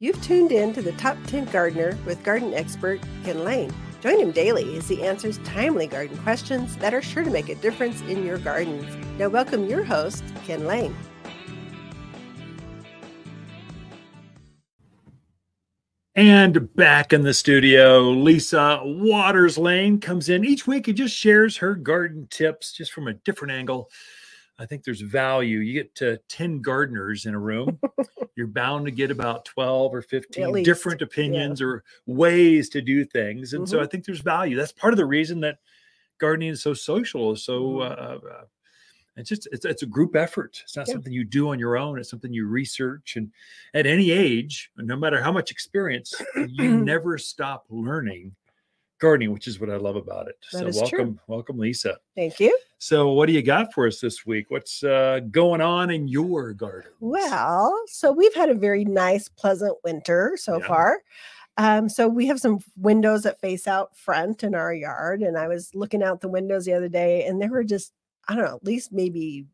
You've tuned in to the Top 10 Gardener with garden expert Ken Lain. Join him daily as he answers timely garden questions that are sure to make a difference in your gardens. Now, welcome your host, Ken Lain. And back in the studio, Lisa Watters Lain comes in each week and just shares her garden tips just from a different angle. I think there's value. You get to 10 gardeners in a room, you're bound to get about 12 or 15 different opinions yeah. or ways to do things. And mm-hmm. so I think there's value. That's part of the reason that gardening is so social, is so mm-hmm. uh, uh, it's just it's, it's a group effort it's not yeah. something you do on your own it's something you research and at any age no matter how much experience you never stop learning gardening which is what i love about it that so welcome true. welcome lisa thank you so what do you got for us this week what's uh, going on in your garden well so we've had a very nice pleasant winter so yeah. far um, so we have some windows that face out front in our yard and i was looking out the windows the other day and there were just I don't know, at least maybe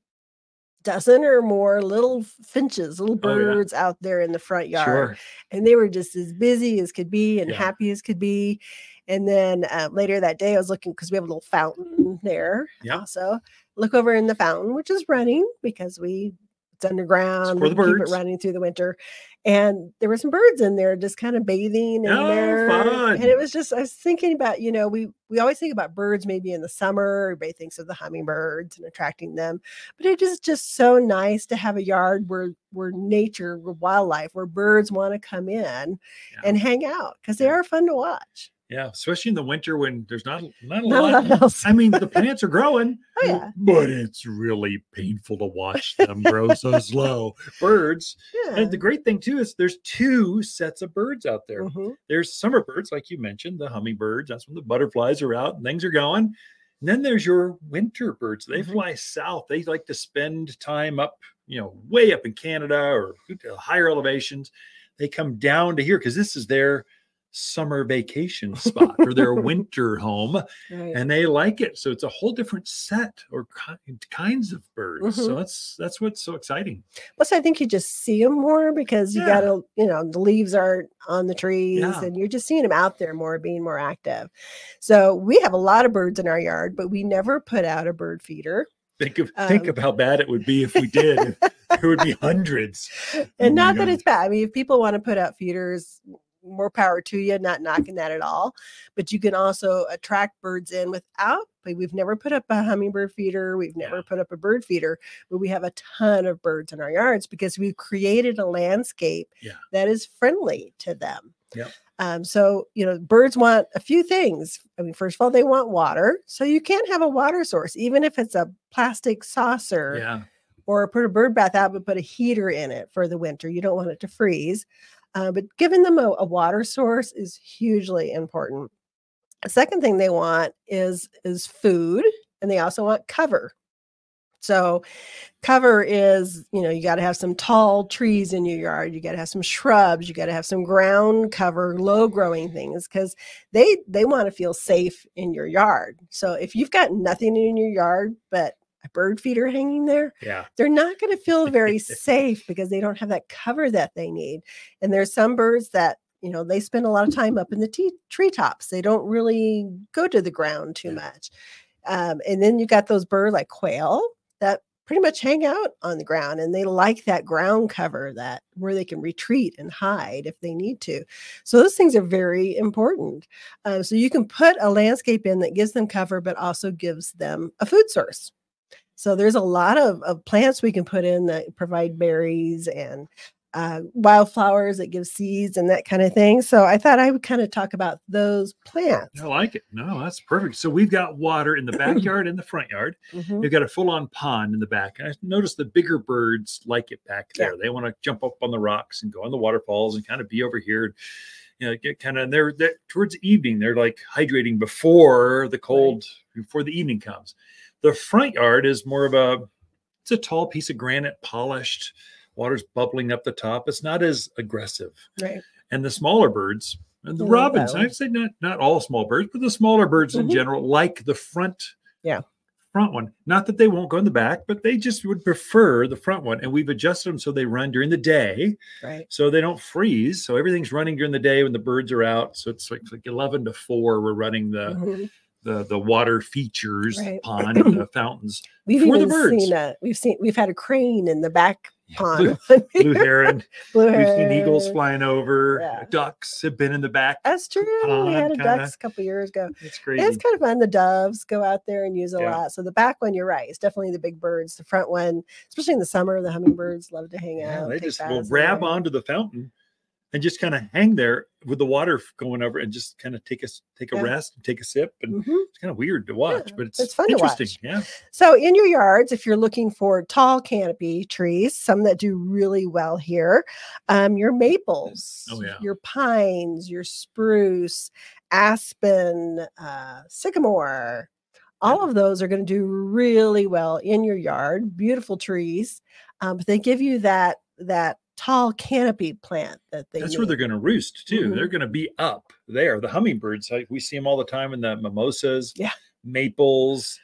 dozen or more little finches, little birds oh, yeah. out there in the front yard. Sure. And they were just as busy as could be and yeah. happy as could be. And then uh, later that day, I was looking because we have a little fountain there. Yeah. So look over in the fountain, which is running because we it's underground. It's for the birds. Keep it running through the winter. And there were some birds in there just kind of bathing in oh, there. Fun. And it was just, I was thinking about, you know, we we always think about birds maybe in the summer. Everybody thinks of the hummingbirds and attracting them. But it is just so nice to have a yard where where nature, where wildlife, where birds want to come in yeah. and hang out because they are fun to watch. Yeah, especially in the winter when there's not not a not lot. Else. I mean, the plants are growing, oh, yeah. but it's really painful to watch them grow so slow. Birds, yeah. and the great thing too is there's two sets of birds out there. Mm-hmm. There's summer birds, like you mentioned, the hummingbirds. That's when the butterflies are out and things are going. And then there's your winter birds. They mm-hmm. fly south. They like to spend time up, you know, way up in Canada or higher elevations. They come down to here because this is their summer vacation spot or their winter home right. and they like it so it's a whole different set or kinds of birds mm-hmm. so that's that's what's so exciting plus i think you just see them more because you yeah. gotta you know the leaves are on the trees yeah. and you're just seeing them out there more being more active so we have a lot of birds in our yard but we never put out a bird feeder Think of um, think of how bad it would be if we did. there would be hundreds. And oh not that it's bad. I mean, if people want to put out feeders, more power to you, not knocking that at all. But you can also attract birds in without, but we've never put up a hummingbird feeder, we've never put up a bird feeder, but we have a ton of birds in our yards because we've created a landscape yeah. that is friendly to them. Yep. Um, so, you know, birds want a few things. I mean, first of all, they want water. So you can't have a water source, even if it's a plastic saucer. Yeah. Or put a bird bath out, but put a heater in it for the winter. You don't want it to freeze. Uh, but giving them a, a water source is hugely important. The second thing they want is is food, and they also want cover. So, cover is, you know, you got to have some tall trees in your yard. You got to have some shrubs. You got to have some ground cover, low growing things because they they want to feel safe in your yard. So, if you've got nothing in your yard but a bird feeder hanging there, yeah. they're not going to feel very safe because they don't have that cover that they need. And there's some birds that, you know, they spend a lot of time up in the t- treetops. They don't really go to the ground too much. Um, and then you got those birds like quail that pretty much hang out on the ground and they like that ground cover that where they can retreat and hide if they need to so those things are very important um, so you can put a landscape in that gives them cover but also gives them a food source so there's a lot of, of plants we can put in that provide berries and uh, wildflowers that give seeds and that kind of thing. So I thought I would kind of talk about those plants. I like it. No, that's perfect. So we've got water in the backyard and the front yard. Mm-hmm. We've got a full on pond in the back. I noticed the bigger birds like it back there. Yeah. They want to jump up on the rocks and go on the waterfalls and kind of be over here. You know, get kind of they're, they're towards evening. They're like hydrating before the cold, right. before the evening comes. The front yard is more of a it's a tall piece of granite, polished. Water's bubbling up the top. It's not as aggressive. Right. And the smaller birds, and the robins, I'd say not not all small birds, but the smaller birds mm-hmm. in general like the front yeah front one. Not that they won't go in the back, but they just would prefer the front one. And we've adjusted them so they run during the day, Right. so they don't freeze. So everything's running during the day when the birds are out. So it's like, like eleven to four. We're running the Mhm. The the water features Right. pond, the fountains. We've For the even birds. seen a we've seen we've had a crane in the back pond. Blue, blue heron. Blue We've seen eagles flying over. Yeah. Ducks have been in the back. That's true. we had a pond, kinda. ducks a couple years ago. It's crazy. It's kind of fun. The doves go out there and use a Yeah. lot. So the back one, you're right. It's definitely the big birds. The front one, especially in the summer, the hummingbirds love to hang Yeah, out. they just will grab there. onto the fountain and just kind of hang there with the water going over and just kind of take a take a Yeah. rest and take a sip and Mhm. it's kind of weird to watch but it's, it's fun to interesting yeah So in your yards, if you're looking for tall canopy trees, some that do really well here, um, your maples, Oh, yeah. your pines, your spruce, aspen, uh, sycamore, all of those are going to do really well in your yard. Beautiful trees, um, but they give you that that tall canopy plant that they. that's where they're going to roost too Mhm. they're going to be up there the hummingbirds we see them all the time in the mimosas Yeah. maples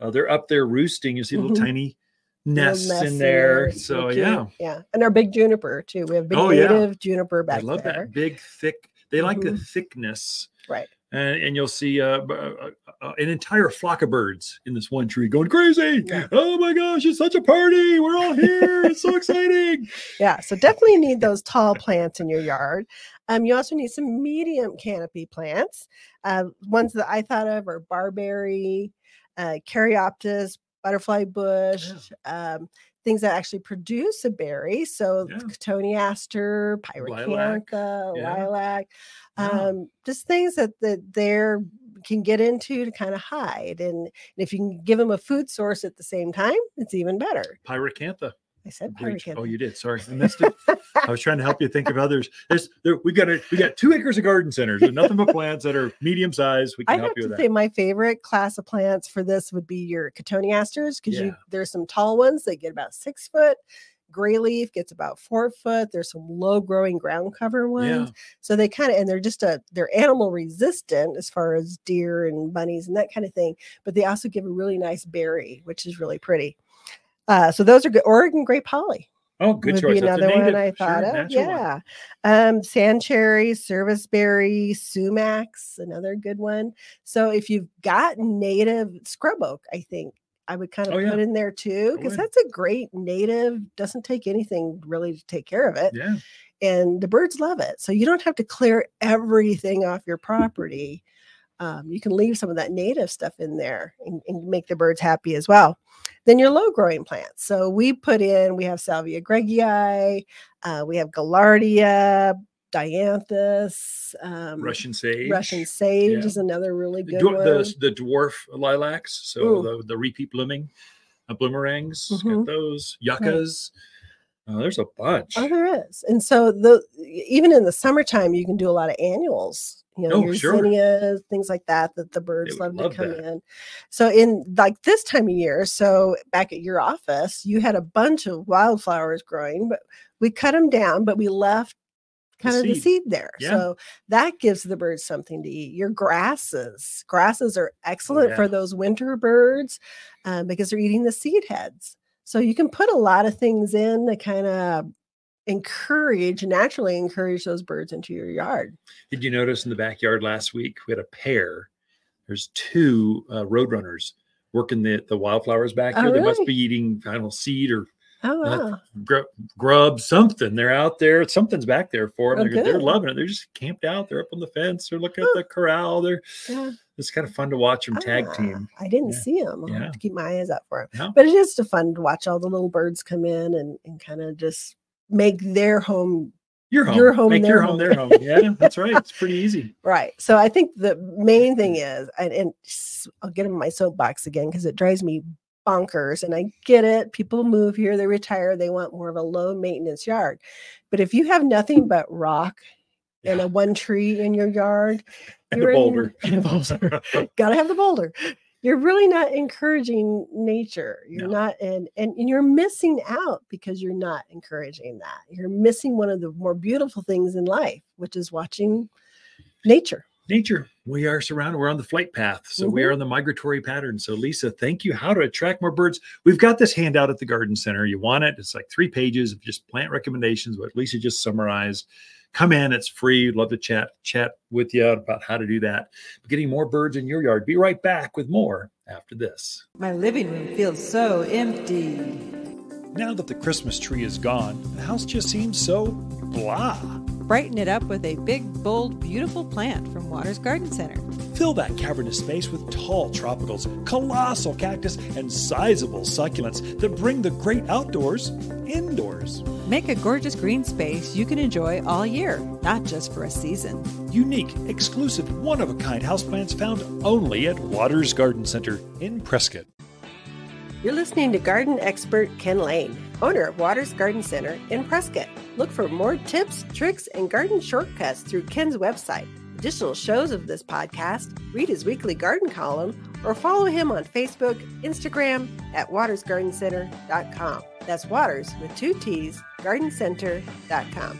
uh, they're up there roosting you see little Mhm. tiny nests nests in there so yeah yeah, and our big juniper too. We have big Oh, yeah. native juniper back i love there. that big thick they like the Mhm. thickness Right. And, and you'll see uh, uh, uh, an entire flock of birds in this one tree going crazy. Yeah. Oh my gosh, it's such a party! We're all here. It's so exciting. Yeah, so definitely need those tall plants in your yard. Um, you also need some medium canopy plants. Uh, ones that I thought of are barberry, uh, caryopteris, butterfly bush, um, things that actually produce a berry. So Yeah. cotoneaster, Lilac, pyracantha, yeah. lilac, Yeah. um, just things that that they're can get into to kind of hide. And if you can give them a food source at the same time, it's even better. Pyracantha. I said. Oh, you did. Sorry, I missed it. I was trying to help you think of others. There's there, we got a, we got two acres of garden centers. There's nothing but plants that are medium sized. We I can have help you to with say my favorite class of plants for this would be your cotoneasters because Yeah. you there's some tall ones that get about six foot. Gray leaf gets about four foot. There's some low growing ground cover ones. Yeah. So they kind of and they're just a they're animal resistant as far as deer and bunnies and that kind of thing. But they also give a really nice berry, which is really pretty. Uh, so those are good. Oregon grape holly Oh, good would choice. be another one I thought sure, of. one. Yeah. Um, sand cherry, serviceberry, sumacs, another good one. So if you've got native scrub oak, I think I would kind of Oh, yeah. put in there too, because that's a great native, doesn't take anything really to take care of it. Yeah. And the birds love it. So you don't have to clear everything off your property. Um, you can leave some of that native stuff in there and, and make the birds happy as well. Then your low growing plants. So we put in, we have Salvia greggii, uh, we have Gaillardia, Dianthus, um, Russian sage. Russian sage Yeah. is another really good dwar- one. the, the dwarf lilacs, so Ooh. the, the repeat blooming uh, bloomerangs, got Mhm. those yuccas. Uh, there's a bunch. Oh, there is. And so the even in the summertime, you can do a lot of annuals, you know, Oh, your sure. zinnias, things like that, that the birds would love to come that. in. So in like this time of year, so back at your office, you had a bunch of wildflowers growing, but we cut them down, but we left kind of the seed. seed there. Yeah. So that gives the birds something to eat. Your grasses, grasses are excellent for Oh, those winter birds um, because they're eating the seed heads. So you can put a lot of things in to kind of encourage, naturally encourage those birds into your yard. Did you notice in the backyard last week we had a pair? There's two uh, roadrunners working the, the wildflowers back Oh, here. They must be eating, I don't know, seed or Oh wow. gr- grub, something. They're out there. Something's back there for them. Oh, they're, they're loving it. They're just camped out. They're up on the fence. They're looking at the corral. They're Yeah. it's kind of fun to watch them tag Ah, team. I didn't Yeah. see them. I'll Yeah. have to keep my eyes out for them. But it is just fun to watch all the little birds come in and, and kind of just make their home Your home. Your home, Make their your home. home their home. Yeah, that's right. It's pretty easy. right. So I think the main thing is, and, and I'll get in my soapbox again because it drives me bonkers. And I get it. People move here, they retire, they want more of a low maintenance yard. But if you have nothing but rock and a one tree in your yard, And you're a in- boulder. and a boulder. gotta have the boulder you're really not encouraging nature you're No. not and, and and you're missing out because you're not encouraging that you're missing one of the more beautiful things in life which is watching nature Nature. we are surrounded. We're on the flight path. So mm-hmm. we are on the migratory pattern. So, Lisa, thank you. How to attract more birds. We've got this handout at the garden center. You want it? It's like three pages of just plant recommendations, what Lisa just summarized. Come in, it's free. Love to chat, chat with you about how to do that. But getting more birds in your yard. Be right back with more after this. My living room feels so empty. Now that the Christmas tree is gone, the house just seems so blah. Brighten it up with a big, bold, beautiful plant from Watters Garden Center. Fill that cavernous space with tall tropicals, colossal cactus, and sizable succulents that bring the great outdoors indoors. Make a gorgeous green space you can enjoy all year, not just for a season. Unique, exclusive, one of a kind houseplants found only at Watters Garden Center in Prescott. You're listening to garden expert Ken Lain, owner of Watters Garden Center in Prescott. Look for more tips, tricks, and garden shortcuts through Ken's website. Additional shows of this podcast, read his weekly garden column, or follow him on Facebook, Instagram at wattersgardencenter.com. That's Waters with two T's, gardencenter.com.